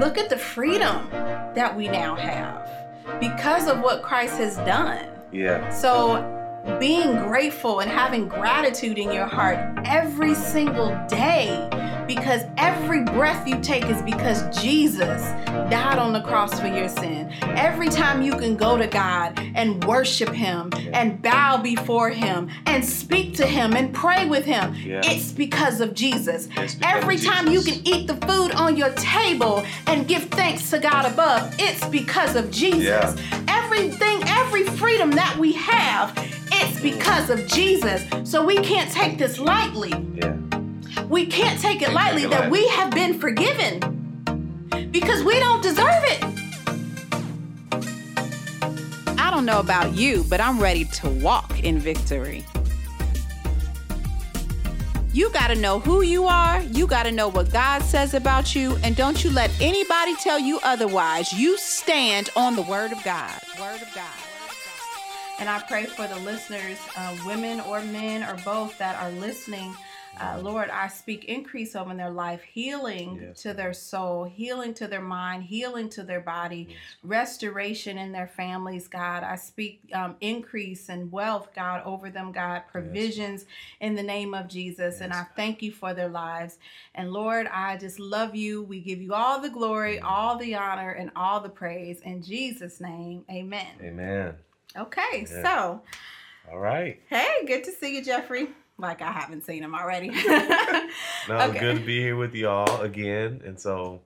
Look at the freedom that we now have because of what Christ has done. Yeah. So, being grateful and having gratitude in your heart every single day because every breath you take is because Jesus died on the cross for your sin. Every time you can go to God and worship Him and bow before Him and speak to Him and pray with Him, Yeah. it's because of Jesus. Because Every of time you can eat the food on your table and give thanks to God above, it's because of Jesus. Yeah. Everything, every freedom that we have, it's because of Jesus. So we can't take this lightly. Yeah. We can't take it lightly that we have been forgiven because we don't deserve it. I don't know about you, but I'm ready to walk in victory. You got to know who you are. You got to know what God says about you. And don't you let anybody tell you otherwise. You stand on the Word of God. Word of God. And I pray for the listeners, uh, women or men or both, that are listening. Uh, Lord, I speak increase over their life, healing Yes. to their soul, healing to their mind, healing to their body, restoration in their families, God. I speak um, increase and wealth, God, over them, God, provisions in the name of Jesus. and I thank you for their lives. And Lord, I just love you. We give you all the glory, all the honor, and all the praise. In Jesus' name, amen. Amen. Okay, so All right. hey, good to see you, Jeffrey. Like I haven't seen him already. No, Okay. good to be here with y'all again. And so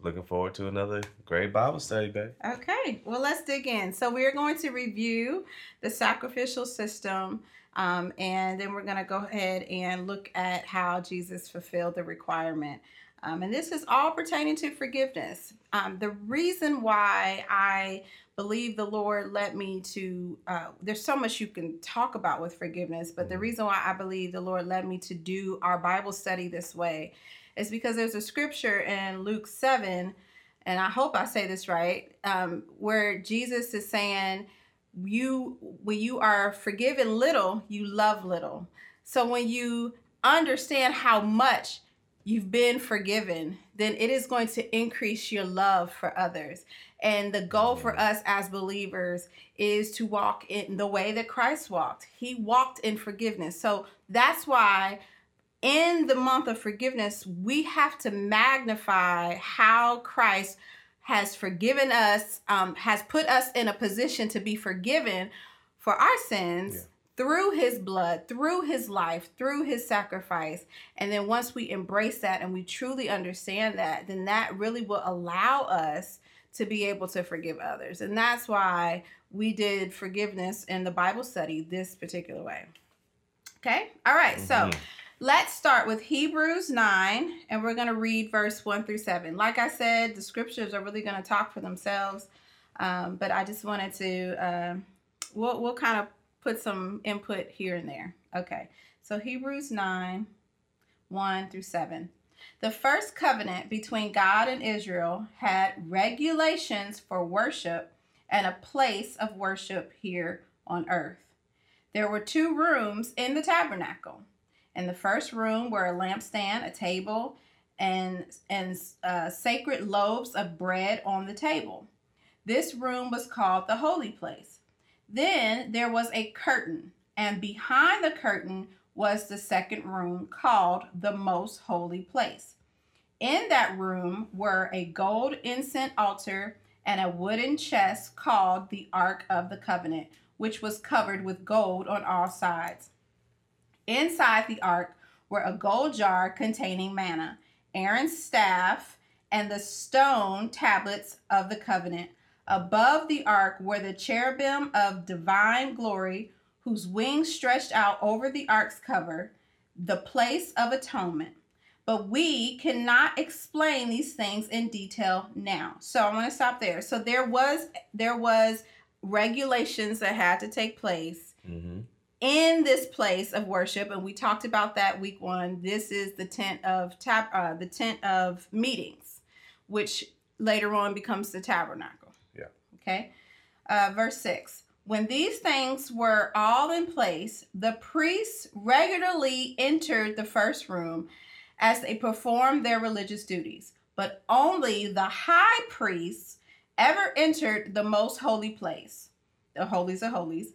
looking forward to another great Bible study, babe. Okay, well, let's dig in. So, we're going to review the sacrificial system, um, and then we're going to go ahead and look at how Jesus fulfilled the requirement. Um, and this is all pertaining to forgiveness. Um, the reason why I believe the Lord led me to, uh, there's so much you can talk about with forgiveness, but the Mhm. reason why I believe the Lord led me to do our Bible study this way is because there's a scripture in Luke 7 and I hope I say this right, um, where Jesus is saying, "You, when you are forgiven little, you love little." So when you understand how much you've been forgiven, then it is going to increase your love for others. And the goal for us as believers is to walk in the way that Christ walked. He walked in forgiveness. So that's why in the month of forgiveness, we have to magnify how Christ has forgiven us, um, has put us in a position to be forgiven for our sins Yeah. Through his blood, through his life, through his sacrifice. And then once we embrace that and we truly understand that, then that really will allow us to be able to forgive others. And that's why we did forgiveness in the Bible study this particular way. Okay? All right, so Mhm. Let's start with Hebrews 9, and we're going to read verse 1 through 7. Like I said, the scriptures are really going to talk for themselves, um, but I just wanted to, um we'll, we'll kind of put some input here and there. Okay, so Hebrews 9, 1 through 7. The first covenant between God and Israel had regulations for worship and a place of worship here on earth. There were two rooms in the tabernacle. In the first room were a lampstand, a table, and and uh, sacred loaves of bread on the table. This room was called the holy place. Then there was a curtain, and behind the curtain was the second room called the most holy place. In that room were a gold incense altar and a wooden chest called the Ark of the Covenant, which was covered with gold on all sides. Inside the ark were a gold jar containing manna, Aaron's staff, and the stone tablets of the covenant. Above the ark were the cherubim of divine glory, whose wings stretched out over the ark's cover, the place of atonement. But we cannot explain these things in detail now. So I'm going to stop there. So there was there was regulations that had to take place Mhm. in this place of worship and we talked about that week one this is the tent of tap uh, the tent of meetings which later on becomes the tabernacle. Okay uh, verse 6 when these things were all in place the priests regularly entered the first room as they performed their religious duties but only the high priest ever entered the most holy place, the holies of holies,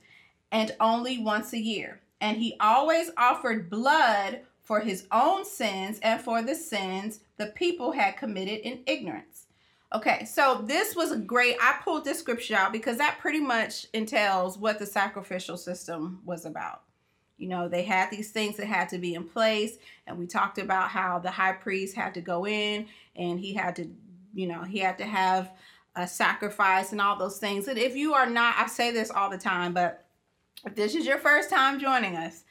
and only once a year. And he always offered blood for his own sins and for the sins the people had committed in ignorance. Okay, so this was a great. I pulled this scripture out because that pretty much entails what the sacrificial system was about. You know, they had these things that had to be in place, and we talked about how the high priest had to go in and he had to, you know, he had to have a sacrifice and all those things. And if you are not, I say this all the time, but if this is your first time joining us,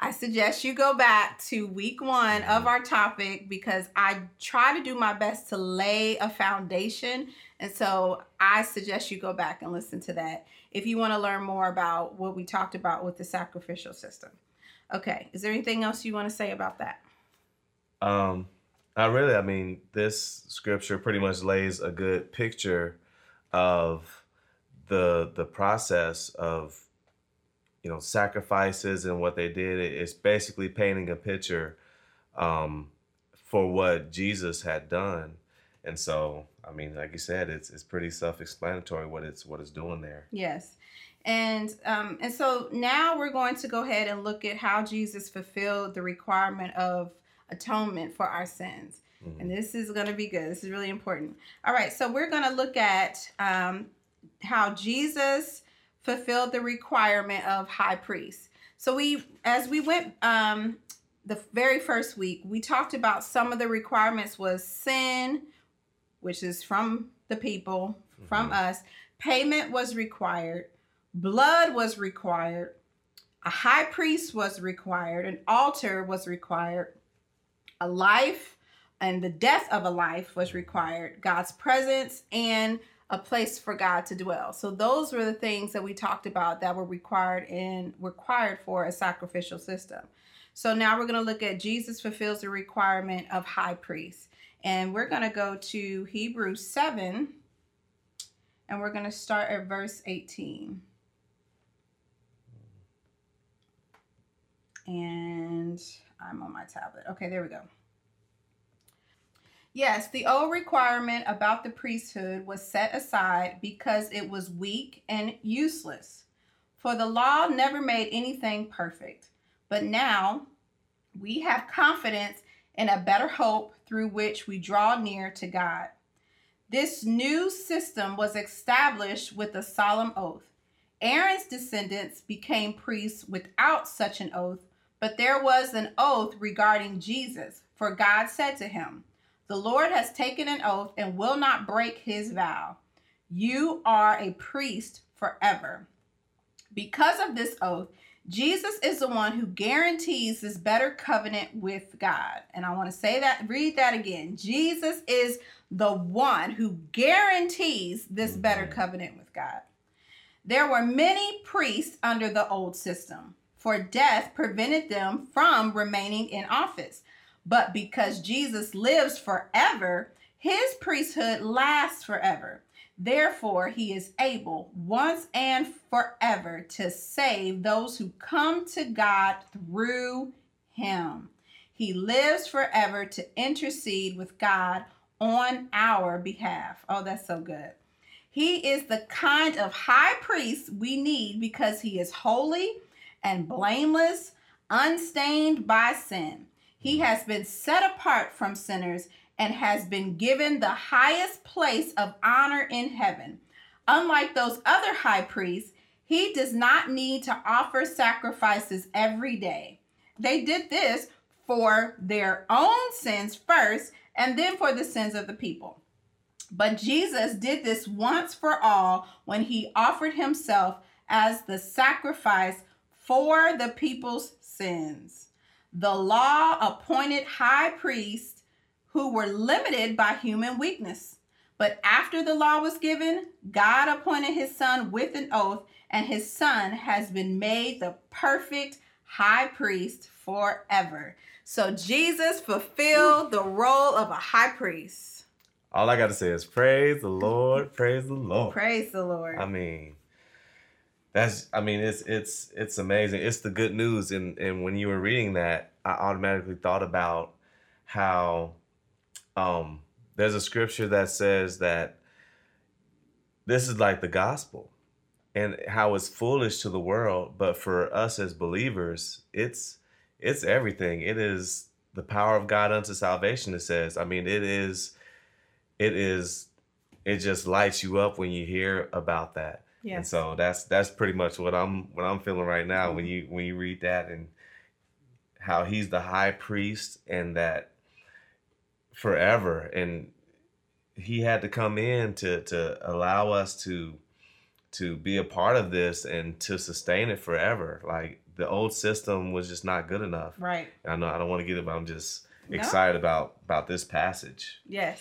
I suggest you go back to week one of our topic because I try to do my best to lay a foundation. And so I suggest you go back and listen to that if you want to learn more about what we talked about with the sacrificial system. Okay, is there anything else you want to say about that? Um, I really. I mean, this scripture pretty much lays a good picture of the the process of you know sacrifices and what they did it's basically painting a picture um, for what jesus had done. And so i mean like you said it's it's pretty self-explanatory what it's what it's doing there. Yes. And um, and so now we're going to go ahead and look at how jesus fulfilled the requirement of atonement for our sins. Mm-hmm. and this is going to be good. This is really important. All right so we're going to look at um, how jesus fulfilled the requirement of high priest. So we, as we went um, the very first week, we talked about some of the requirements was sin, which is from the people, from mm-hmm. us. Payment was required. Blood was required. A high priest was required. An altar was required. A life and the death of a life was required. God's presence and a place for God to dwell. So those were the things that we talked about that were required in required for a sacrificial system. So now we're going to look at Jesus fulfills the requirement of high priest. And we're going to go to Hebrews 7 and we're going to start at verse 18. And I'm on my tablet. Okay, there we go. Yes, the old requirement about the priesthood was set aside because it was weak and useless. For the law never made anything perfect. But now we have confidence in a better hope through which we draw near to God. This new system was established with a solemn oath. Aaron's descendants became priests without such an oath, but there was an oath regarding Jesus, for God said to him, the Lord has taken an oath and will not break his vow. You are a priest forever. Because of this oath, Jesus is the one who guarantees this better covenant with God. And I want to say that, read that again. Jesus is the one who guarantees this better covenant with God. There were many priests under the old system, for death prevented them from remaining in office. But because Jesus lives forever, his priesthood lasts forever. Therefore, he is able once and forever to save those who come to God through him. He lives forever to intercede with God on our behalf. Oh, that's so good. He is the kind of high priest we need because he is holy and blameless, unstained by sin. He has been set apart from sinners and has been given the highest place of honor in heaven. Unlike those other high priests, he does not need to offer sacrifices every day. They did this for their own sins first and then for the sins of the people. But Jesus did this once for all when he offered himself as the sacrifice for the people's sins the law appointed high priests who were limited by human weakness. But after the law was given, God appointed his son with an oath, and his son has been made the perfect high priest forever. So Jesus fulfilled the role of a high priest. All I got to say is praise the Lord, praise the Lord. Praise the Lord. I mean, that's I mean it's it's it's amazing. It's the good news and and when you were reading that, I automatically thought about how um there's a scripture that says that this is like the gospel and how it's foolish to the world, but for us as believers, it's it's everything. It is the power of God unto salvation, it says. I mean, it is it is it just lights you up when you hear about that. Yes. And so that's that's pretty much what I'm what I'm feeling right now when Mm-hmm. you when you read that and how he's the high priest and that forever and he had to come in to to allow us to to be a part of this and to sustain it forever. Like the old system was just not good enough. right. I know I don't want to get it, but I'm just No. excited about about this passage. Yes.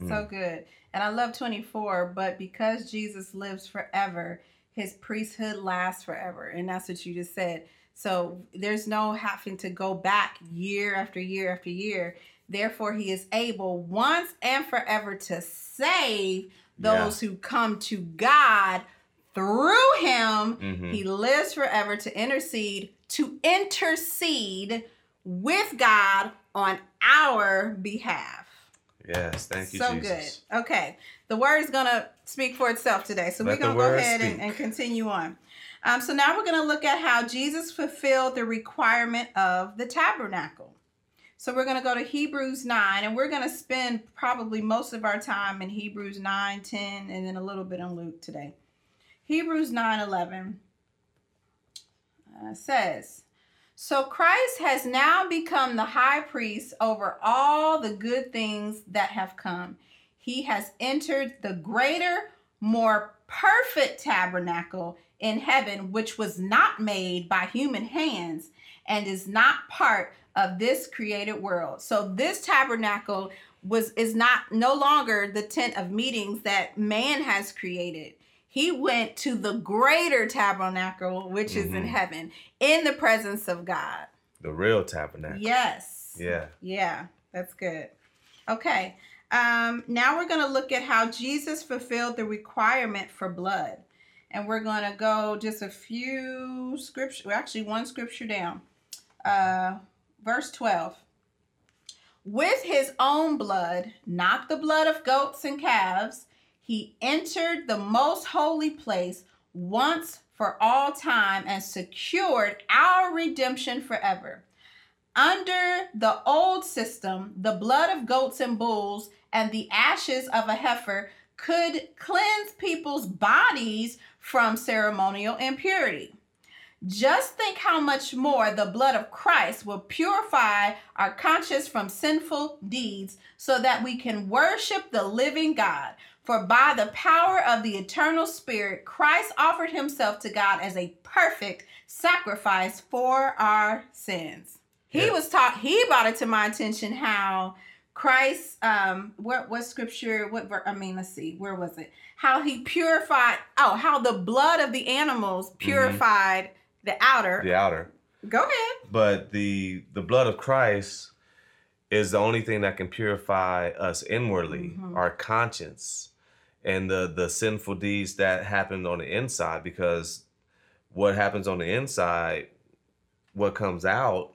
So Mm. good. And I love 24, but because Jesus lives forever, his priesthood lasts forever. And that's what you just said. So there's no having to go back year after year after year. Therefore, he is able once and forever to save those who come to God through him. Mhm. He lives forever to intercede, to intercede with God on our behalf. Yes, thank you, so Jesus. good. Okay. The word is going to speak for itself today. So Let we're going to go ahead and, and continue on. Um, so now we're going to look at how Jesus fulfilled the requirement of the tabernacle. So we're going to go to Hebrews 9, and we're going to spend probably most of our time in Hebrews 9, 10, and then a little bit on Luke today. Hebrews 9, 11 uh, says, so Christ has now become the high priest over all the good things that have come. He has entered the greater, more perfect tabernacle in heaven, which was not made by human hands and is not part of this created world. So this tabernacle was is not no longer the tent of meetings that man has created. He went to the greater tabernacle, which is in Mhm. heaven, in the presence of God. The real tabernacle. Yes. Yeah. Yeah, that's good. Okay. Um, now we're going to look at how Jesus fulfilled the requirement for blood. And we're going to go just a few scripture, well, actually, one scripture down. Uh, verse 12. With his own blood, not the blood of goats and calves, he entered the most holy place once for all time and secured our redemption forever. Under the old system, the blood of goats and bulls and the ashes of a heifer could cleanse people's bodies from ceremonial impurity. Just think how much more the blood of Christ will purify our conscience from sinful deeds so that we can worship the living God. For by the power of the eternal Spirit, Christ offered himself to God as a perfect sacrifice for our sins. He Yeah. was taught, he brought it to my attention how Christ, um, what what scripture, what ver- I mean, let's see, where was it? How he purified, oh, how the blood of the animals purified the outer. The outer. Go ahead. But the the blood of Christ is the only thing that can purify us inwardly, Mhm. our conscience, and the the sinful deeds that happened on the inside. Because what happens on the inside, what comes out,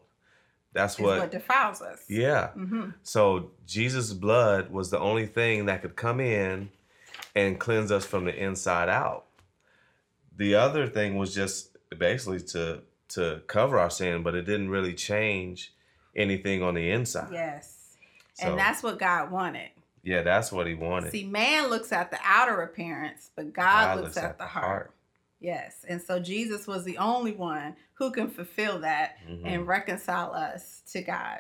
that's what. what, defiles us. yeah. hmm So Jesus' blood was the only thing that could come in and cleanse us from the inside out. The other thing was just basically to to cover our sin, but it didn't really change anything on the inside. Yes. So, and that's what God wanted. Yeah, that's what he wanted. See, man looks at the outer appearance, but God, looks, at, the heart. Yes. And so Jesus was the only one who can fulfill that Mhm. and reconcile us to God,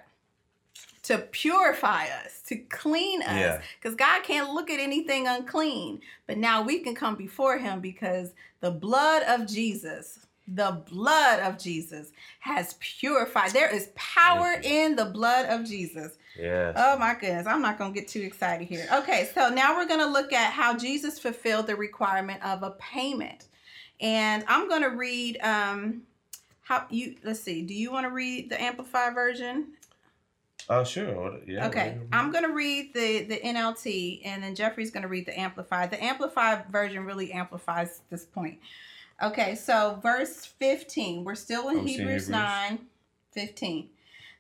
to purify us, to clean us. Yeah. Because God can't look at anything unclean. But now we can come before Him because the blood of Jesus, the blood of Jesus has purified. There is power in the blood of Jesus. Yes. Oh my goodness, I'm not going to get too excited here. Okay, so now we're going to look at how Jesus fulfilled the requirement of a payment. And I'm going to read um how you let's see. Do you want to read the amplified version? Oh, sure. Yeah. okay. I'm going to read the the NLT and then Jeffrey's going to read the amplified. The amplified version really amplifies this point. Okay, so verse 15. We're still in in Hebrews Hebrews. 9 15.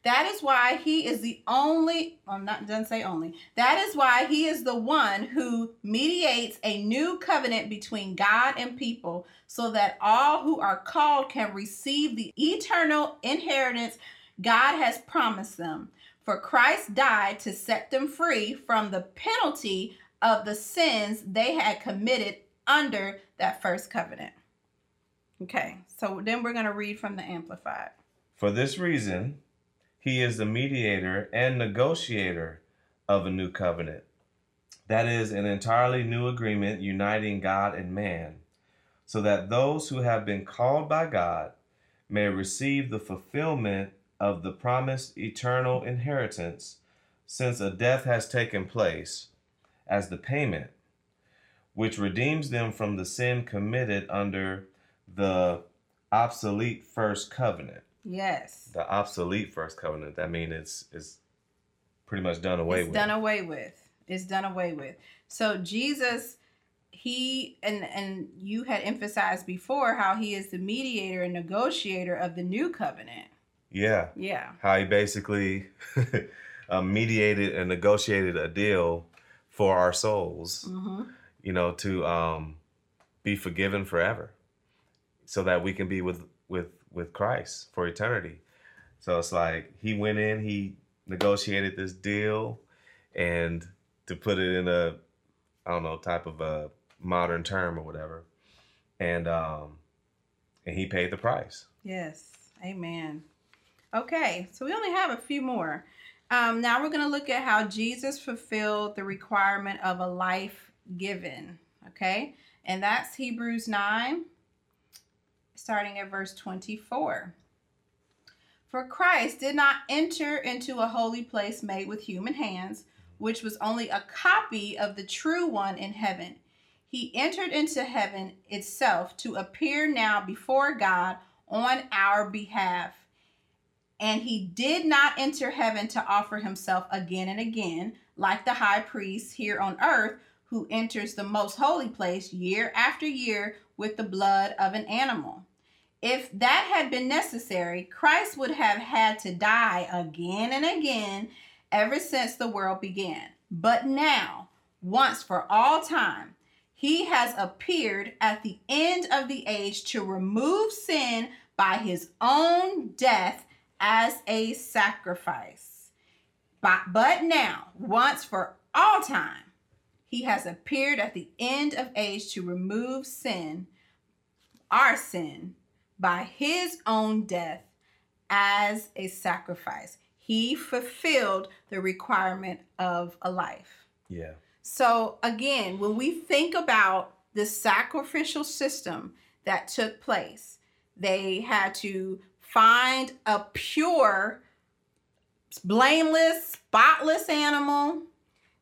That is why he is the only, I'm not doesn't say only. That is why he is the one who mediates a new covenant between God and people, so that all who are called can receive the eternal inheritance God has promised them. For Christ died to set them free from the penalty of the sins they had committed under that first covenant. Okay, so then we're going to read from the Amplified. For this reason, he is the mediator and negotiator of a new covenant. That is an entirely new agreement uniting God and man, so that those who have been called by God may receive the fulfillment of the promised eternal inheritance, since a death has taken place as the payment, which redeems them from the sin committed under the obsolete first covenant. Yes. The obsolete first covenant. That means it's it's pretty much done away it's with. done away with. It's done away with. So Jesus, he and and you had emphasized before how he is the mediator and negotiator of the new covenant. Yeah. Yeah. How he basically uh, mediated and negotiated a deal for our souls, hmm you know, to um, be forgiven forever, so that we can be with with with Christ for eternity. So it's like he went in, he negotiated this deal, and to put it in a, I don't know, type of a modern term or whatever, and um, and he paid the price. Yes. Amen. Okay, so we only have a few more. Um, now we're going to look at how Jesus fulfilled the requirement of a life given. Okay, and that's Hebrews 9, starting at verse 24. For Christ did not enter into a holy place made with human hands, which was only a copy of the true one in heaven. He entered into heaven itself to appear now before God on our behalf. And he did not enter heaven to offer himself again and again, like the high priest here on earth, who enters the most holy place year after year with the blood of an animal. If that had been necessary, Christ would have had to die again and again ever since the world began. But now, once for all time, he has appeared at the end of the age to remove sin by his own death as a sacrifice. But, but now, once for all time, he has appeared at the end of age to remove sin, our sin, by his own death as a sacrifice. He fulfilled the requirement of a life. Yeah. So, again, when we think about the sacrificial system that took place, they had to find a pure, blameless, spotless animal.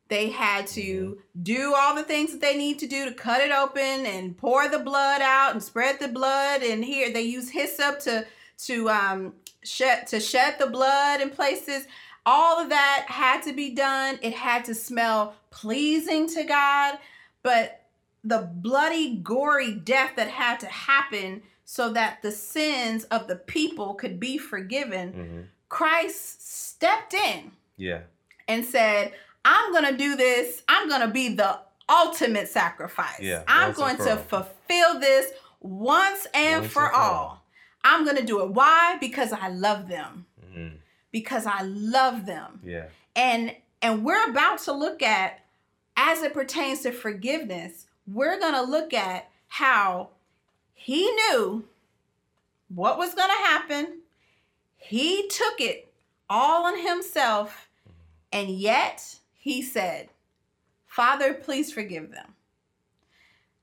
They had to do all the things that they need to do to cut it open and pour the blood out and spread the blood. And here they use hyssop to to um, shed to shed the blood in places. All of that had to be done. It had to smell pleasing to God. But the bloody, gory death that had to happen so that the sins of the people could be forgiven, hmm Christ stepped in Yeah. and said, I'm going to do this. I'm going to be the ultimate sacrifice. Yeah, I'm going to all. fulfill this once and Once for and all. all. I'm going to do it. Why? Because I love them. hmm Because I love them. Yeah. And and we're about to look at as it pertains to forgiveness, we're going to look at how he knew what was going to happen. He took it all on himself and yet he said, "Father, please forgive them."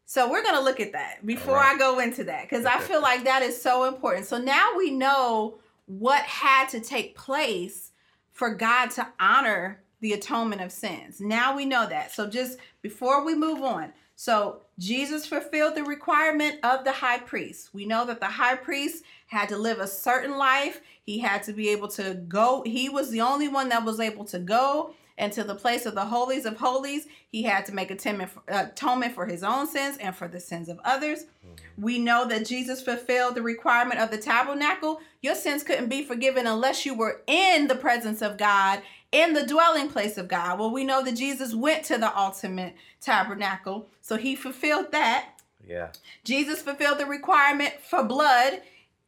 So we're going to look at that before right. I go into that cuz I feel like that is so important. So now we know what had to take place for God to honor the atonement of sins. Now we know that. So just before we move on, so Jesus fulfilled the requirement of the high priest. We know that the high priest had to live a certain life. He had to be able to go. He was the only one that was able to go and to the place of the holies of holies. He had to make atonement for, uh, atonement for his own sins and for the sins of others. We know that Jesus fulfilled the requirement of the tabernacle. Your sins couldn't be forgiven unless you were in the presence of God, in the dwelling place of God. Well, we know that Jesus went to the ultimate tabernacle, so he fulfilled that. Yeah. Jesus fulfilled the requirement for blood.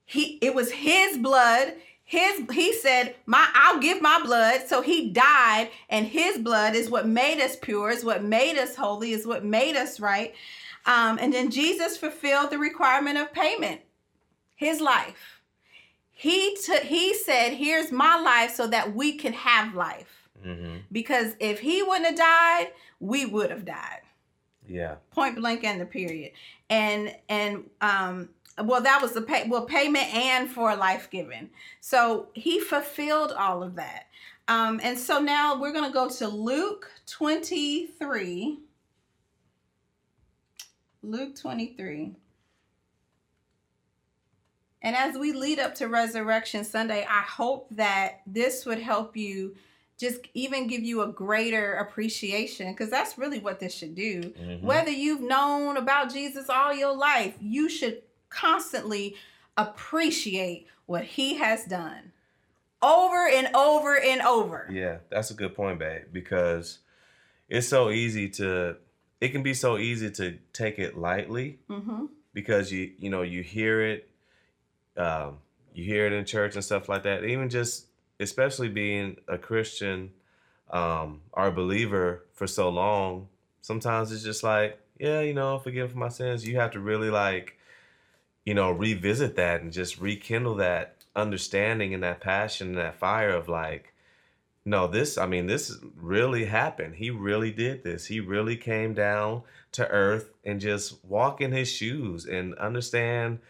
He it was his blood. His he said, "My I'll give my blood." So he died and his blood is what made us pure, is what made us holy, is what made us right. Um, and then Jesus fulfilled the requirement of payment. His life. He took he said, "Here's my life so that we can have life." hmm Because if he wouldn't have died, we would have died Yeah. point blank and the period and and um well that was the pay well payment and for life given so he fulfilled all of that. Um and so now we're going to go to luke 23 luke 23 and as we lead up to resurrection sunday i hope that this would help you just even give you a greater appreciation because that's really what this should do. Mhm. whether you've known about Jesus all your life, you should constantly appreciate what he has done over and over and over. Yeah, that's a good point, babe, because it's so easy to it can be so easy to take it lightly hmm because you you know you hear it um you hear it in church and stuff like that. Even just especially being a christian um or a believer for so long sometimes it's just like yeah you know forgive for my sins. You have to really like you know revisit that and just rekindle that understanding and that passion and that fire of like no this i mean this really happened. He really did this. He really came down to earth and just walk in his shoes and understand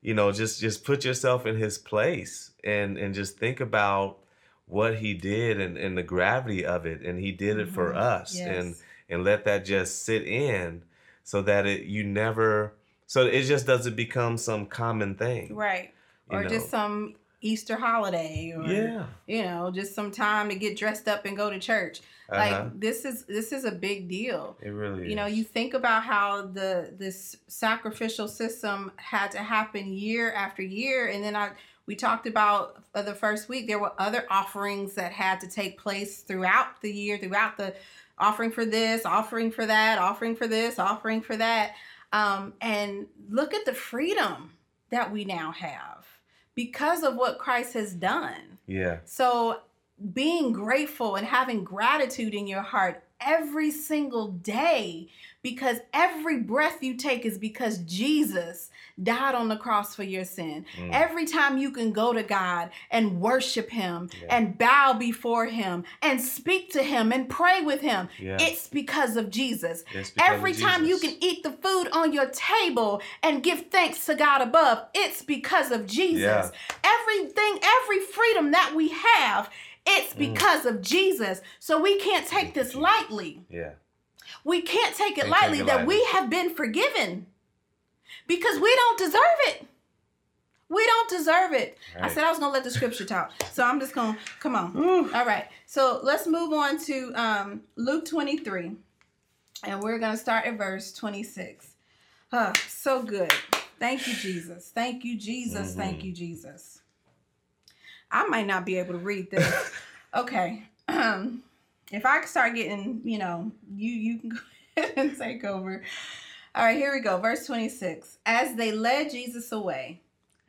you know just just put yourself in his place and and just think about what he did and, and the gravity of it and he did it for Mhm. us and and let that just sit in so that it you never so it just doesn't become some common thing Right. Or know? just some Easter holiday or yeah you know, just some time to get dressed up and go to church. uh-huh. Like this is this is a big deal. it really you know you think about how the this sacrificial system had to happen year after year and then i we talked about the first week there were other offerings that had to take place throughout the year throughout the offering for this offering for that offering for this offering for that um, and look at the freedom that we now have because of what christ has done. Yeah. So being grateful and having gratitude in your heart every single day because every breath you take is because Jesus died on the cross for your sin. Mm. Every time you can go to God and worship him Yeah. and bow before him and speak to him and pray with him, yeah it's because of Jesus. Because of Every time you can eat the food on your table and give thanks to God above, it's because of Jesus. Yeah. Everything, every freedom that we have, it's Mm. because of Jesus. So we can't take this lightly. yeah We can't take it Can't take lightly it that lightly. we have been forgiven because we don't deserve it. We don't deserve it. I said I was going to let the scripture talk. So I'm just going to come on. All right. So let's move on to um, Luke 23. And we're going to start at verse 26. Ah, so good. Thank you, Jesus. Thank you, Jesus. Thank Mhm. you, Jesus. I might not be able to read this. okay. Um, if I start getting, you know, you you can go ahead and take over. All right, here we go. Verse 26. As they led Jesus away,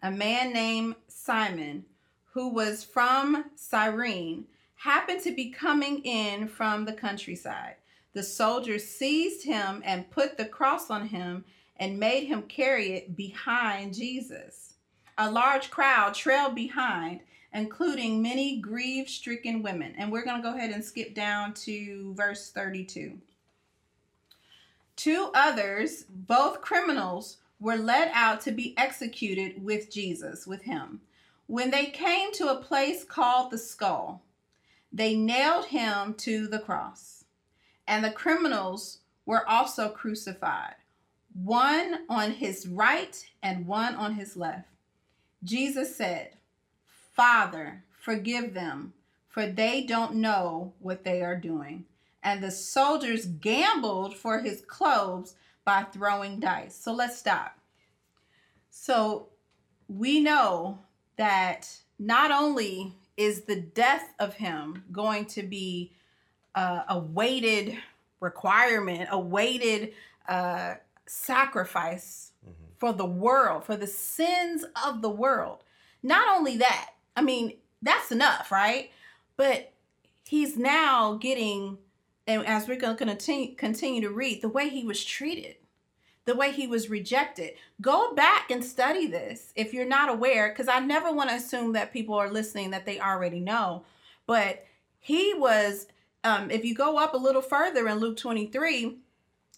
a man named Simon, who was from Cyrene, happened to be coming in from the countryside. The soldiers seized him and put the cross on him and made him carry it behind Jesus. A large crowd trailed behind, including many grief stricken women. And we're going to go ahead and skip down to verse 32. Two others, both criminals, were led out to be executed with Jesus, with him. When they came to a place called the skull, they nailed him to the cross. And the criminals were also crucified, one on his right and one on his left. Jesus said, Father, forgive them, for they don't know what they are doing. And the soldiers gambled for his clothes by throwing dice. So let's stop. So we know that not only is the death of him going to be uh, a weighted requirement, a weighted uh, sacrifice mm-hmm. for the world, for the sins of the world. Not only that, I mean, that's enough, right? But he's now getting, and as we're going to continue, continue to read, the way he was treated the way he was rejected. Go back and study this if you're not aware, because I never want to assume that people are listening that they already know. But he was, um, if you go up a little further in Luke 23,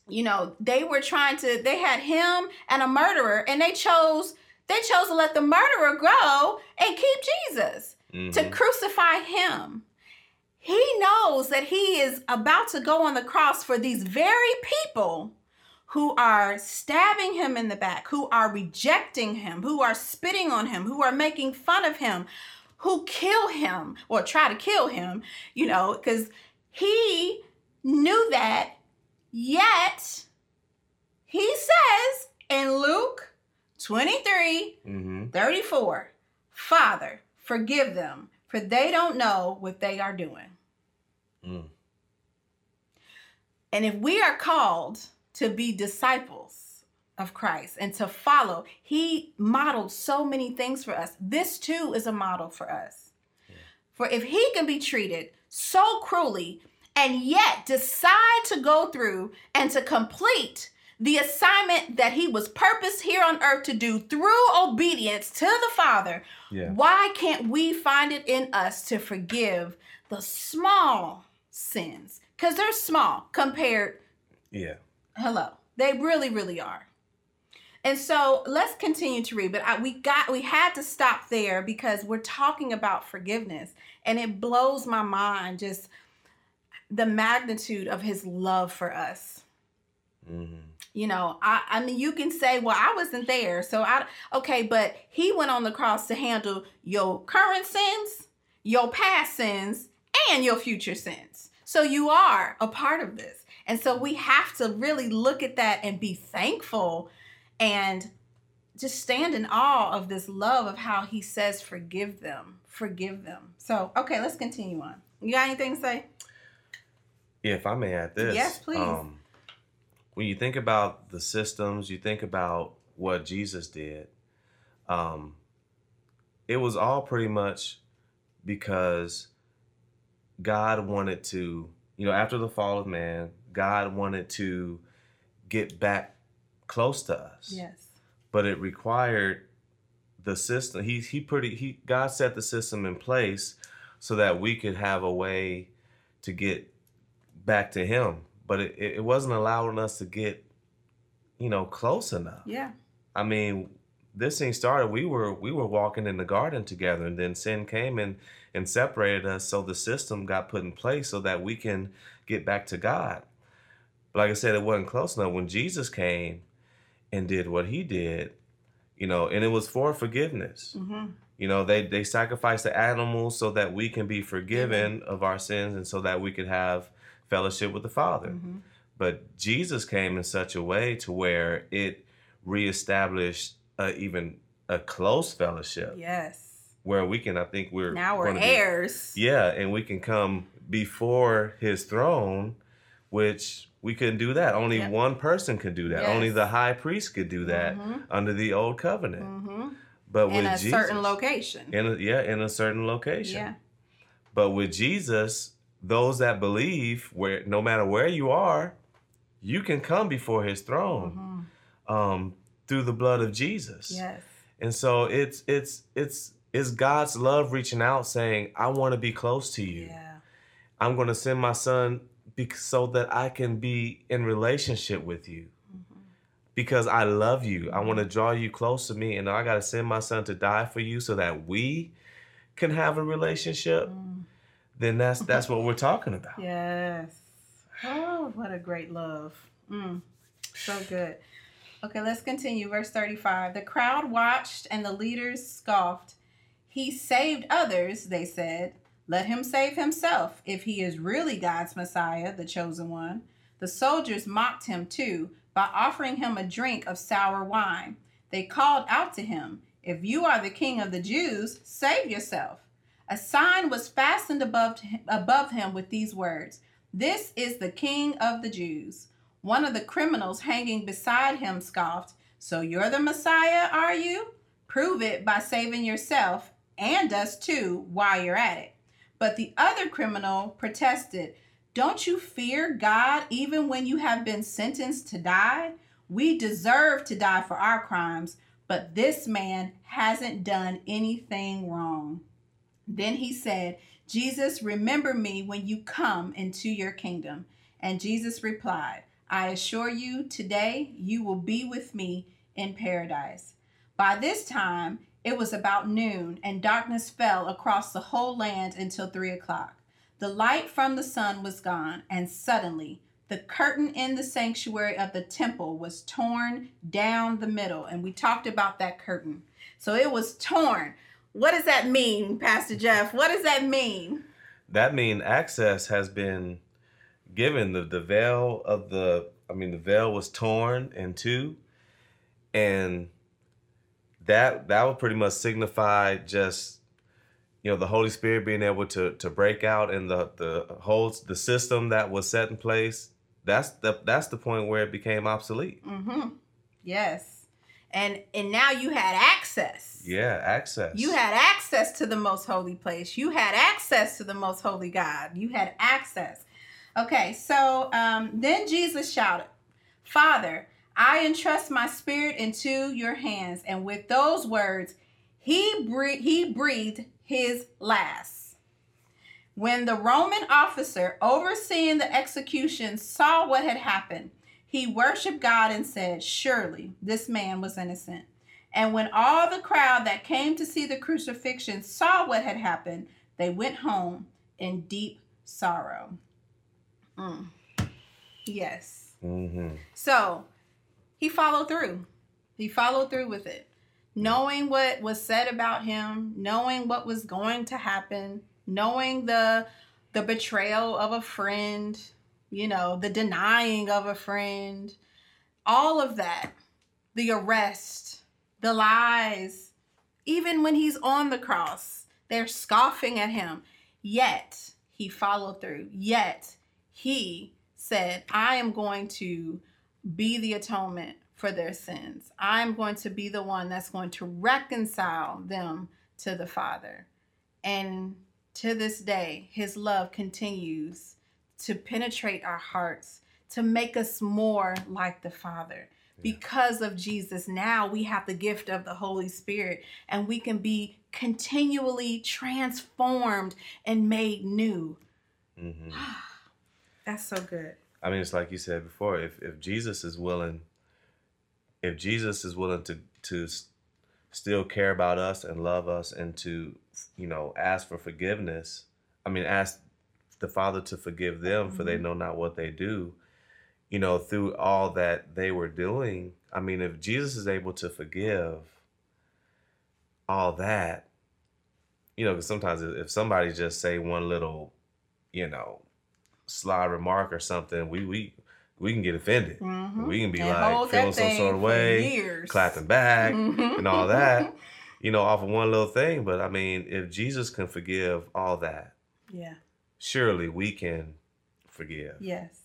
you know, they were trying to, they had him and a murderer, and they chose, they chose to let the murderer go and keep Jesus, mm-hmm. to crucify him. He knows that he is about to go on the cross for these very people who are stabbing him in the back, who are rejecting him, who are spitting on him, who are making fun of him, who kill him or try to kill him, you know, because he knew that, yet he says in Luke 23 mm-hmm. 34, Father, forgive them, for they don't know what they are doing. Mm. And if we are called to be disciples of Christ and to follow. He modeled so many things for us. This too is a model for us. Yeah. For if he can be treated so cruelly and yet decide to go through and to complete the assignment that he was purposed here on earth to do through obedience to the Father, yeah. why can't we find it in us to forgive the small sins? Because they're small compared yeah. Hello. They really, really are. And so let's continue to read, but I, we got we had to stop there because we're talking about forgiveness, and it blows my mind just the magnitude of His love for us. Mm-hmm. You know, I I mean, you can say, "Well, I wasn't there," so I okay, but He went on the cross to handle your current sins, your past sins, and your future sins. So you are a part of this. And so we have to really look at that and be thankful and just stand in awe of this love of how he says, forgive them, forgive them. So, okay, let's continue on. You got anything to say? Yeah, if I may add this. Yes, please. Um, when you think about the systems, you think about what Jesus did, um, it was all pretty much because God wanted to, you know, after the fall of man, God wanted to get back close to us. Yes. But it required the system. He he pretty he God set the system in place so that we could have a way to get back to him. But it, it wasn't allowing us to get, you know, close enough. Yeah. I mean, this thing started, we were we were walking in the garden together and then sin came and and separated us so the system got put in place so that we can get back to God. But like I said, it wasn't close enough. When Jesus came and did what he did, you know, and it was for forgiveness. Mm-hmm. You know, they they sacrificed the animals so that we can be forgiven mm-hmm. of our sins and so that we could have fellowship with the Father. Mm-hmm. But Jesus came in such a way to where it reestablished uh, even a close fellowship. Yes. Where we can, I think we're now we're heirs. Be, yeah, and we can come before His throne, which we couldn't do that. Only yep. one person could do that. Yes. Only the high priest could do that mm-hmm. under the old covenant. Mm-hmm. But in with a Jesus, certain location. In a, yeah, in a certain location. Yeah. But with Jesus, those that believe, where no matter where you are, you can come before His throne mm-hmm. um, through the blood of Jesus. Yes. And so it's it's it's it's God's love reaching out, saying, "I want to be close to you. Yeah. I'm going to send my Son so that I can be in relationship with you. Mm-hmm. Because I love you. I want to draw you close to me. And I got to send my son to die for you so that we can have a relationship. Mm. Then that's that's what we're talking about. Yes. Oh, what a great love. Mm. So good. Okay, let's continue. Verse 35. The crowd watched and the leaders scoffed. He saved others, they said. Let him save himself if he is really God's Messiah, the chosen one. The soldiers mocked him too by offering him a drink of sour wine. They called out to him, If you are the king of the Jews, save yourself. A sign was fastened above, above him with these words This is the king of the Jews. One of the criminals hanging beside him scoffed, So you're the Messiah, are you? Prove it by saving yourself and us too while you're at it. But the other criminal protested, Don't you fear God even when you have been sentenced to die? We deserve to die for our crimes, but this man hasn't done anything wrong. Then he said, Jesus, remember me when you come into your kingdom. And Jesus replied, I assure you, today you will be with me in paradise. By this time, it was about noon, and darkness fell across the whole land until three o'clock. The light from the sun was gone, and suddenly the curtain in the sanctuary of the temple was torn down the middle. And we talked about that curtain. So it was torn. What does that mean, Pastor Jeff? What does that mean? That mean access has been given. The, the veil of the, I mean, the veil was torn in two. And that that would pretty much signify just you know the Holy Spirit being able to to break out and the the whole the system that was set in place. That's the that's the point where it became obsolete. Mm-hmm. Yes, and and now you had access. Yeah, access. You had access to the most holy place. You had access to the most holy God. You had access. Okay, so um, then Jesus shouted, Father, I entrust my spirit into your hands. And with those words, he, breathed, he breathed his last. When the Roman officer overseeing the execution saw what had happened, he worshiped God and said, Surely this man was innocent. And when all the crowd that came to see the crucifixion saw what had happened, they went home in deep sorrow. Mm. Yes. Mm-hmm. So he followed through. He followed through with it. Knowing what was said about him, knowing what was going to happen, knowing the the betrayal of a friend, you know, the denying of a friend, all of that, the arrest, the lies, even when he's on the cross, they're scoffing at him. Yet he followed through. Yet he said, I am going to be the atonement for their sins. I'm going to be the one that's going to reconcile them to the Father. And to this day, his love continues to penetrate our hearts, to make us more like the Father. Because of Jesus, now we have the gift of the Holy Spirit and we can be continually transformed and made new. Mm-hmm. That's so good. I mean, it's like you said before. If if Jesus is willing, if Jesus is willing to to still care about us and love us and to you know ask for forgiveness, I mean, ask the Father to forgive them mm-hmm. for they mm-hmm. know not what they do. You know, through all that they were doing. I mean, if Jesus is able to forgive all that, you know, because sometimes if somebody just say one little, you know, sly remark or something, we we we can get offended. Mm-hmm. We can be and like feeling some sort of way, years. clapping back mm-hmm. and all that, you know, off of one little thing. But I mean, if Jesus can forgive all that, yeah, surely we can forgive. Yes,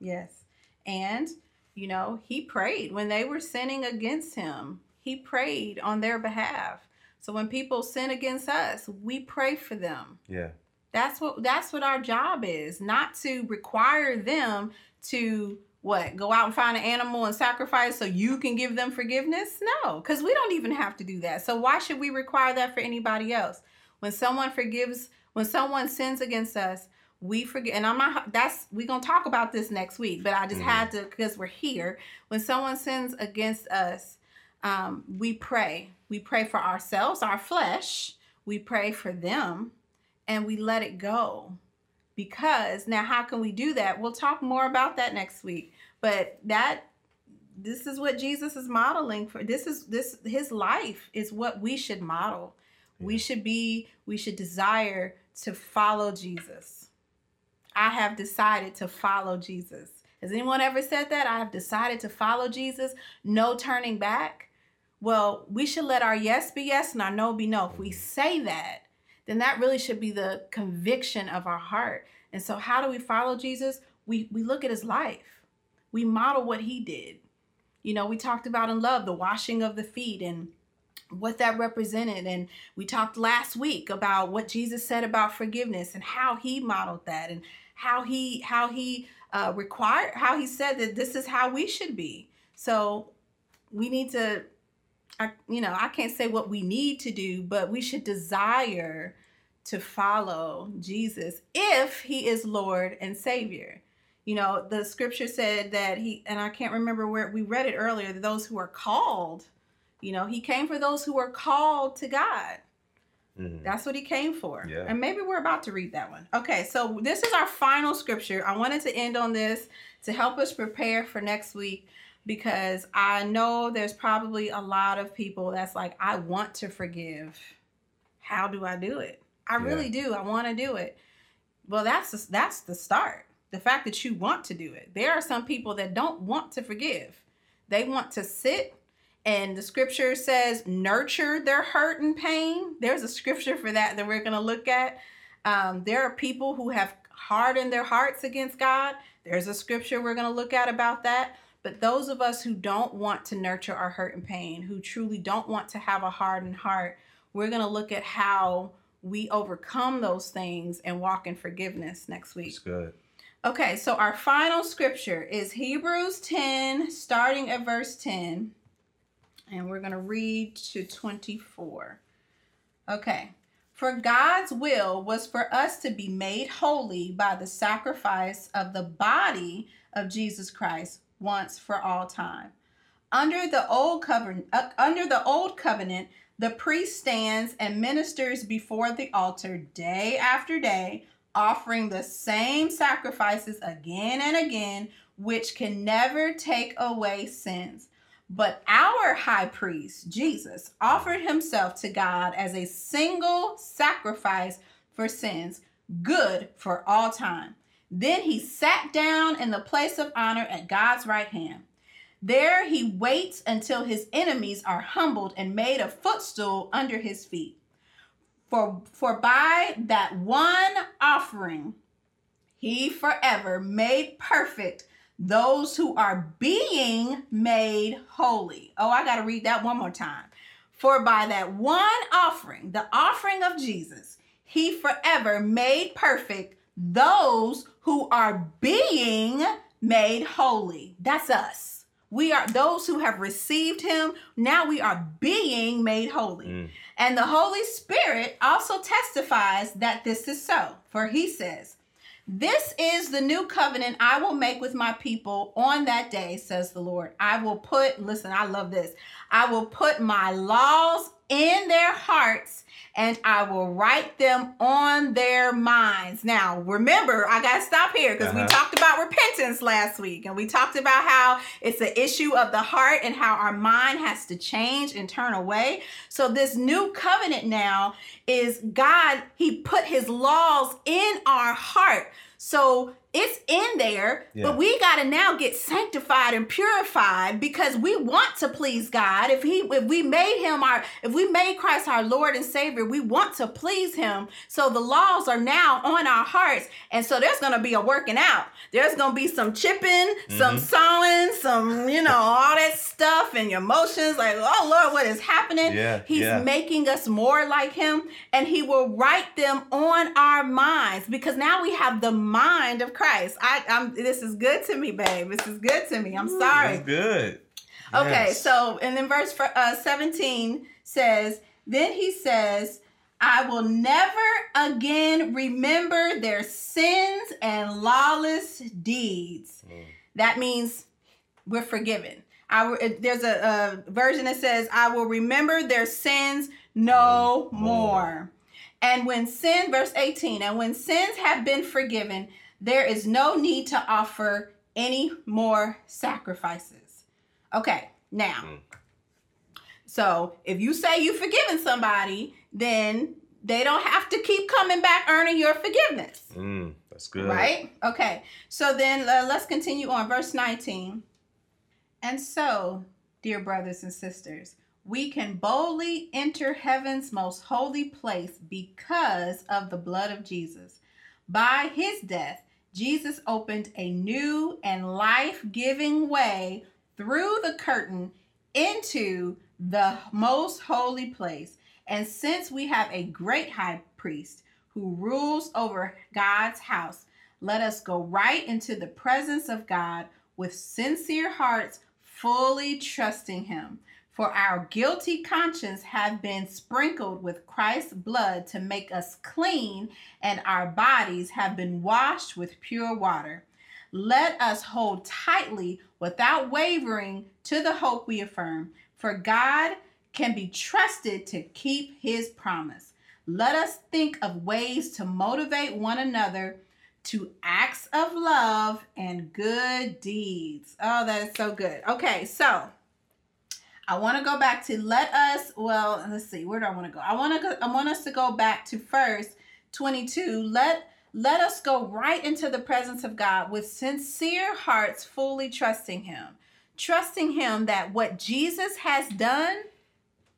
yes, and you know, he prayed when they were sinning against him. He prayed on their behalf. So when people sin against us, we pray for them. Yeah. That's what that's what our job is, not to require them to what go out and find an animal and sacrifice so you can give them forgiveness no because we don't even have to do that so why should we require that for anybody else when someone forgives when someone sins against us we forget and i'm not that's we're gonna talk about this next week but i just mm-hmm. had to because we're here when someone sins against us um, we pray we pray for ourselves our flesh we pray for them and we let it go. Because now, how can we do that? We'll talk more about that next week. But that this is what Jesus is modeling for. This is this his life is what we should model. We should be, we should desire to follow Jesus. I have decided to follow Jesus. Has anyone ever said that? I have decided to follow Jesus, no turning back. Well, we should let our yes be yes and our no be no. If we say that, then that really should be the conviction of our heart. And so, how do we follow Jesus? We, we look at his life, we model what he did. You know, we talked about in love the washing of the feet and what that represented. And we talked last week about what jesus said about forgiveness and how he modeled that and how he how he uh, required how he said that this is how we should be. So we need to I, you know i can't say what we need to do but we should desire to follow jesus if he is lord and savior. You know the scripture said that he and i can't remember where we read it earlier that those who are called you know, he came for those who were called to God. Mm-hmm. That's what he came for. Yeah. And maybe we're about to read that one. Okay, so this is our final scripture. I wanted to end on this to help us prepare for next week because I know there's probably a lot of people that's like, I want to forgive. How do I do it? I yeah. really do. I want to do it. Well, that's the, that's the start. The fact that you want to do it. There are some people that don't want to forgive. They want to sit and the scripture says nurture their hurt and pain. There's a scripture for that that we're going to look at. Um, there are people who have hardened their hearts against god. There's a scripture we're going to look at about that. But those of us who don't want to nurture our hurt and pain who truly don't want to have a hardened heart we're going to look at how we overcome those things and walk in forgiveness next week. That's good. Okay so our final scripture is hebrews 10 starting at verse 10 and we're going to read to 24. Okay. For God's will was for us to be made holy by the sacrifice of the body of Jesus Christ once for all time. Under the old covenant, uh, under the old covenant, the priest stands and ministers before the altar day after day, offering the same sacrifices again and again, which can never take away sins. But our high priest, Jesus, offered himself to God as a single sacrifice for sins, good for all time. Then he sat down in the place of honor at God's right hand. There he waits until his enemies are humbled and made a footstool under his feet. For, for by that one offering, he forever made perfect those who are being made holy. Oh, I got to read that one more time. For by that one offering, the offering of Jesus, he forever made perfect those who are being made holy. That's us. We are those who have received him. Now we are being made holy. Mm. And the Holy Spirit also testifies that this is so. For he says, this is the new covenant I will make with my people on that day, says the Lord. I will put, listen, I love this. I will put my laws in their hearts and I will write them on their minds. Now, remember, I got to stop here because uh-huh. we talked about repentance last week and we talked about how it's an issue of the heart and how our mind has to change and turn away. So, this new covenant now is God, He put His laws in our heart. So it's in there, yeah. but we got to now get sanctified and purified because we want to please God. If he if we made him our if we made Christ our Lord and Savior, we want to please him. So the laws are now on our hearts. And so there's going to be a working out. There's going to be some chipping, mm-hmm. some sawing, some, you know, all that stuff and your emotions like, "Oh Lord, what is happening?" Yeah, He's yeah. making us more like him and he will write them on our minds because now we have the mind of Christ. I, I'm. This is good to me, babe. This is good to me. I'm sorry. That's good. Okay, yes. so and then verse uh, 17 says, then he says, I will never again remember their sins and lawless deeds. Mm. That means we're forgiven. I, there's a, a, version that says, I will remember their sins no mm. more. And when sin, verse 18, and when sins have been forgiven, there is no need to offer any more sacrifices. Okay, now, mm. so if you say you've forgiven somebody, then they don't have to keep coming back earning your forgiveness. Mm, that's good. Right? Okay. So then uh, let's continue on. Verse 19. And so, dear brothers and sisters, we can boldly enter heaven's most holy place because of the blood of Jesus. By his death, Jesus opened a new and life giving way through the curtain into the most holy place. And since we have a great high priest who rules over God's house, let us go right into the presence of God with sincere hearts, fully trusting him. For our guilty conscience have been sprinkled with Christ's blood to make us clean, and our bodies have been washed with pure water. Let us hold tightly without wavering to the hope we affirm, for God can be trusted to keep his promise. Let us think of ways to motivate one another to acts of love and good deeds. Oh, that is so good. Okay, so I want to go back to let us, well, let's see, where do I want to go? I want to go, I want us to go back to first 22. Let let us go right into the presence of God with sincere hearts, fully trusting him. Trusting him that what Jesus has done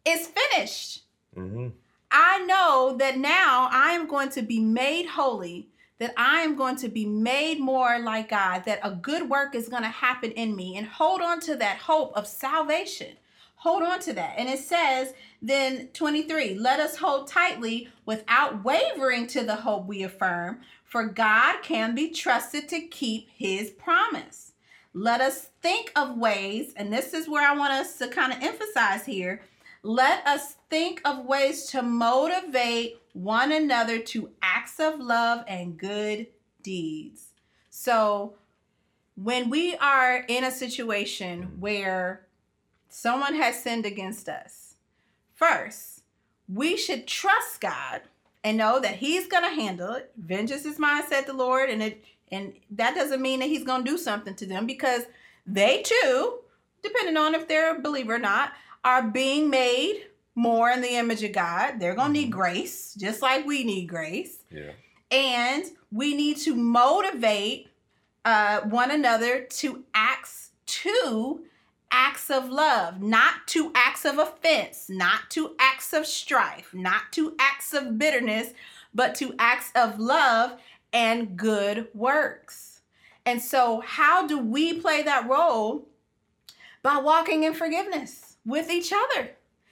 is finished. Mm-hmm. I know that now I am going to be made holy, that I am going to be made more like God, that a good work is going to happen in me, and hold on to that hope of salvation. Hold on to that. And it says, then 23, let us hold tightly without wavering to the hope we affirm, for God can be trusted to keep his promise. Let us think of ways, and this is where I want us to kind of emphasize here let us think of ways to motivate one another to acts of love and good deeds. So, when we are in a situation where someone has sinned against us, first, we should trust God and know that He's going to handle it. Vengeance is mine, said the Lord, and it and that doesn't mean that He's going to do something to them because they too, depending on if they're a believer or not, are being made more in the image of God. They're going to need mm-hmm. grace, just like we need grace. Yeah. And we need to motivate uh, one another to acts to acts of love, not to acts of offense, not to acts of strife, not to acts of bitterness, but to acts of love and good works. And so, how do we play that role? By walking in forgiveness with each other.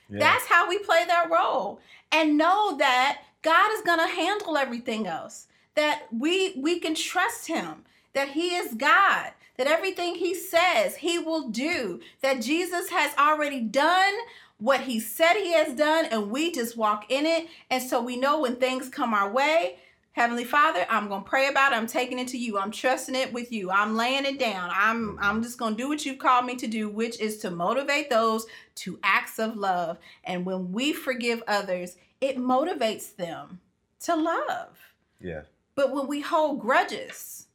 Yeah. That's how we play that role. And know that God is going to handle everything else. That we we can trust him. That he is God. That everything he says, he will do. That Jesus has already done what he said he has done and we just walk in it. And so we know when things come our way, Heavenly Father, I'm going to pray about it. I'm taking it to you. I'm trusting it with you. I'm laying it down. I'm I'm just going to do what you've called me to do, which is to motivate those to acts of love. And when we forgive others, it motivates them to love. Yeah. But when we hold grudges,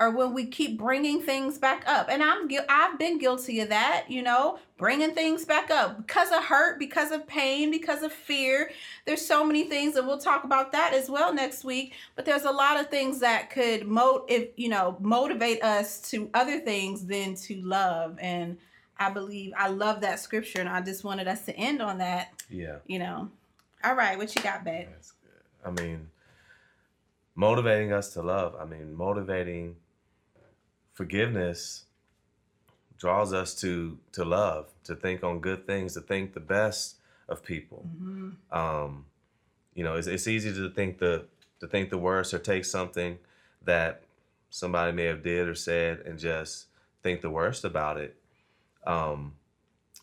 or when we keep bringing things back up. And I'm I've been guilty of that, you know, bringing things back up because of hurt, because of pain, because of fear. There's so many things and we'll talk about that as well next week, but there's a lot of things that could mo if, you know, motivate us to other things than to love and I believe I love that scripture and I just wanted us to end on that. Yeah. You know. All right, what you got, babe? That's good. I mean, motivating us to love. I mean, motivating forgiveness draws us to to love, to think on good things, to think the best of people. Mm-hmm. Um, you know, it's, it's easy to think the to think the worst or take something that somebody may have did or said and just think the worst about it. Um,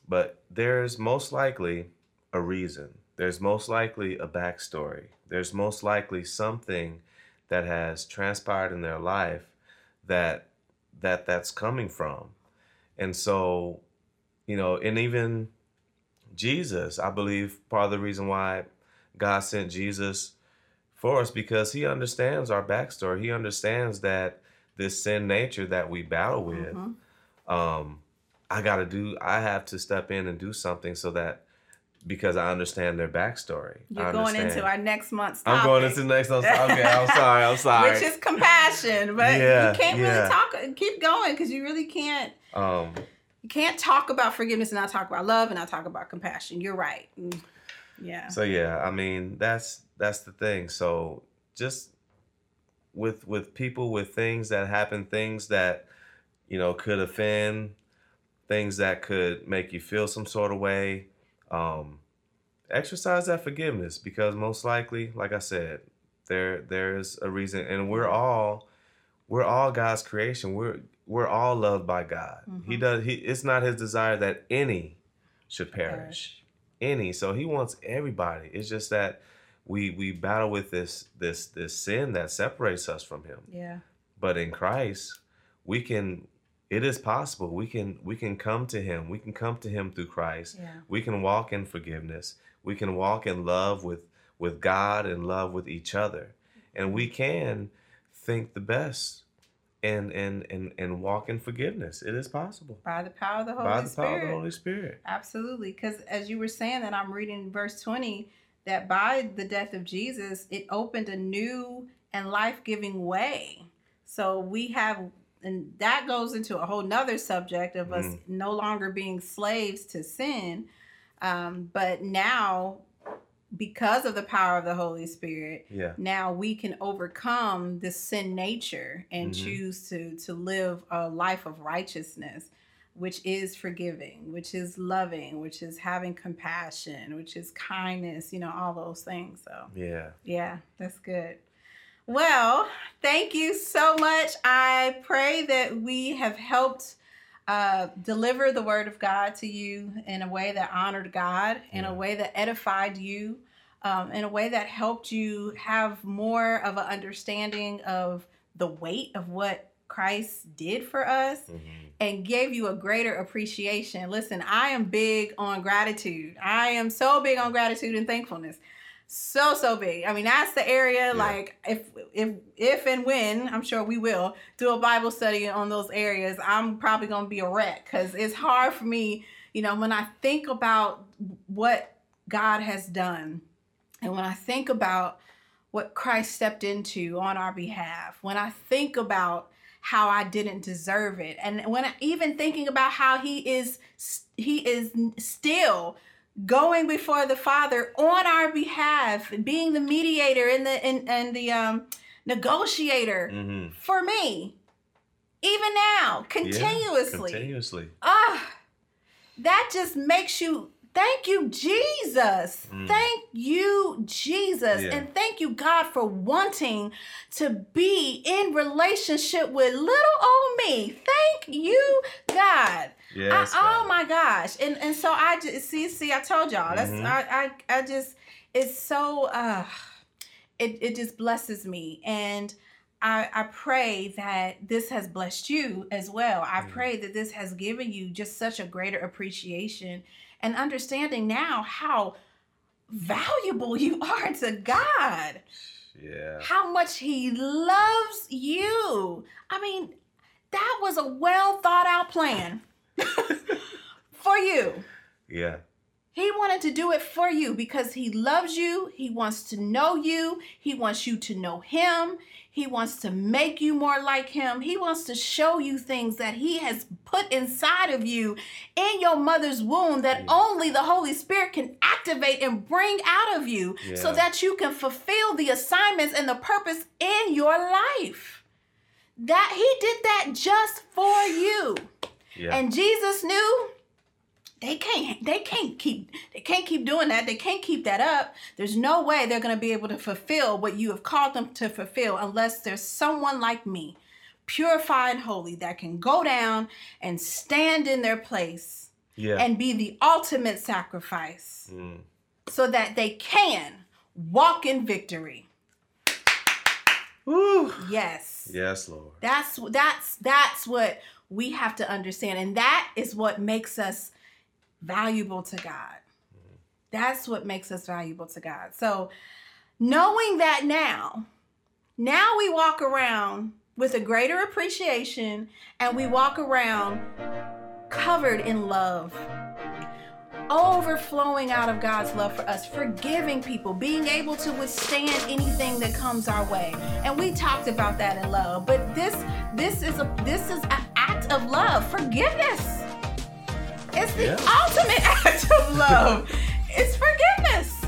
but there's most likely a reason. There's most likely a backstory. There's most likely something that has transpired in their life that that that's coming from. And so, you know, and even Jesus, I believe part of the reason why God sent Jesus for us because he understands our backstory. He understands that this sin nature that we battle with, mm-hmm. um, I got to do, I have to step in and do something so that because I understand their backstory. You're going into our next month's topic. I'm going into the next one. Okay, I'm sorry. I'm sorry. Which is compassion, but Yeah, you can't yeah. really talk. Keep going because you really can't. um, You can't talk about forgiveness and not talk about love and not talk about compassion. You're right. Mm. Yeah. So yeah, I mean that's that's the thing. So just with with people with things that happen, things that you know could offend, things that could make you feel some sort of way, um, exercise that forgiveness because most likely, like I said, there there is a reason, and we're all we're all God's creation. We're we're all loved by God. He Mhm. does. He it's not His desire that any should perish any. So he wants everybody. It's just that we we battle with this this this sin that separates us from him. Yeah. But in Christ, we can it is possible. We can we can come to him. We can come to him through Christ. Yeah. We can walk in forgiveness. We can walk in love with with God and love with each other. And we can think the best and and and and walk in forgiveness. It is possible. By the power of the Holy By the Spirit. power of the Holy Spirit. Absolutely. Because as you were saying that, I'm reading verse 20 that by the death of Jesus, it opened a new and life giving way. So we have, and that goes into a whole nother subject of us Mm. no longer being slaves to sin. Um, but now, because of the power of the Holy Spirit, Yeah. now we can overcome this sin nature and Mhm. choose to to live a life of righteousness which is forgiving which is loving which is having compassion which is kindness you know all those things so Yeah. yeah that's good well thank you so much i pray that we have helped uh, deliver the word of God to you in a way that honored God, in a way that edified you, um, in a way that helped you have more of an understanding of the weight of what Christ did for us Mhm. and gave you a greater appreciation. Listen, I am big on gratitude. I am so big on gratitude and thankfulness. So so big. I mean, that's the area Yeah. like if if if and when, I'm sure we will do a Bible study on those areas, I'm probably going to be a wreck cuz it's hard for me, you know, when I think about what God has done and when I think about what Christ stepped into on our behalf, when I think about how I didn't deserve it. And when I, even thinking about how he is he is still going before the Father on our behalf, being the mediator and the and, and the um negotiator Mhm. for me. Even now, Yeah, continuously. Continuously. Ah, that just makes you thank you, Jesus. Mm. Thank you, Jesus. Yeah. And thank you, God, for wanting to be in relationship with little old me. Thank you, God. Yes. I, oh my gosh. And and so I just see, see, I told y'all. That's Mhm. I, I I just it's so uh it, it just blesses me. And I, I pray that this has blessed you as well. I Mhm. pray that this has given you just such a greater appreciation and understanding now how valuable you are to God, Yeah. how much He loves you. I mean, that was a well thought out plan for you. Yeah. He wanted to do it for you because he loves you. He wants to know you. He wants you to know him. He wants to make you more like him. He wants to show you things that he has put inside of you in your mother's womb that Yeah. only the Holy Spirit can activate and bring out of you so that you can fulfill the assignments and the purpose in your life. That he did that just for you. Yeah. And Jesus knew they can't they can't keep they can't keep doing that. They can't keep that up. There's no way they're going to be able to fulfill what you have called them to fulfill unless there's someone like me, purified and holy that can go down and stand in their place yeah. and be the ultimate sacrifice Mm. so that they can walk in victory. Woo. Yes. Yes, Lord. That's that's that's what we have to understand. And that is what makes us valuable to God. Mm-hmm. That's what makes us valuable to God. So, knowing that now, now we walk around with a greater appreciation and we walk around covered in love, overflowing out of God's love for us, forgiving people, being able to withstand anything that comes our way. And we talked about that in love, but this this is a this is a, of love, forgiveness. It's the yeah. ultimate act of love. it's forgiveness.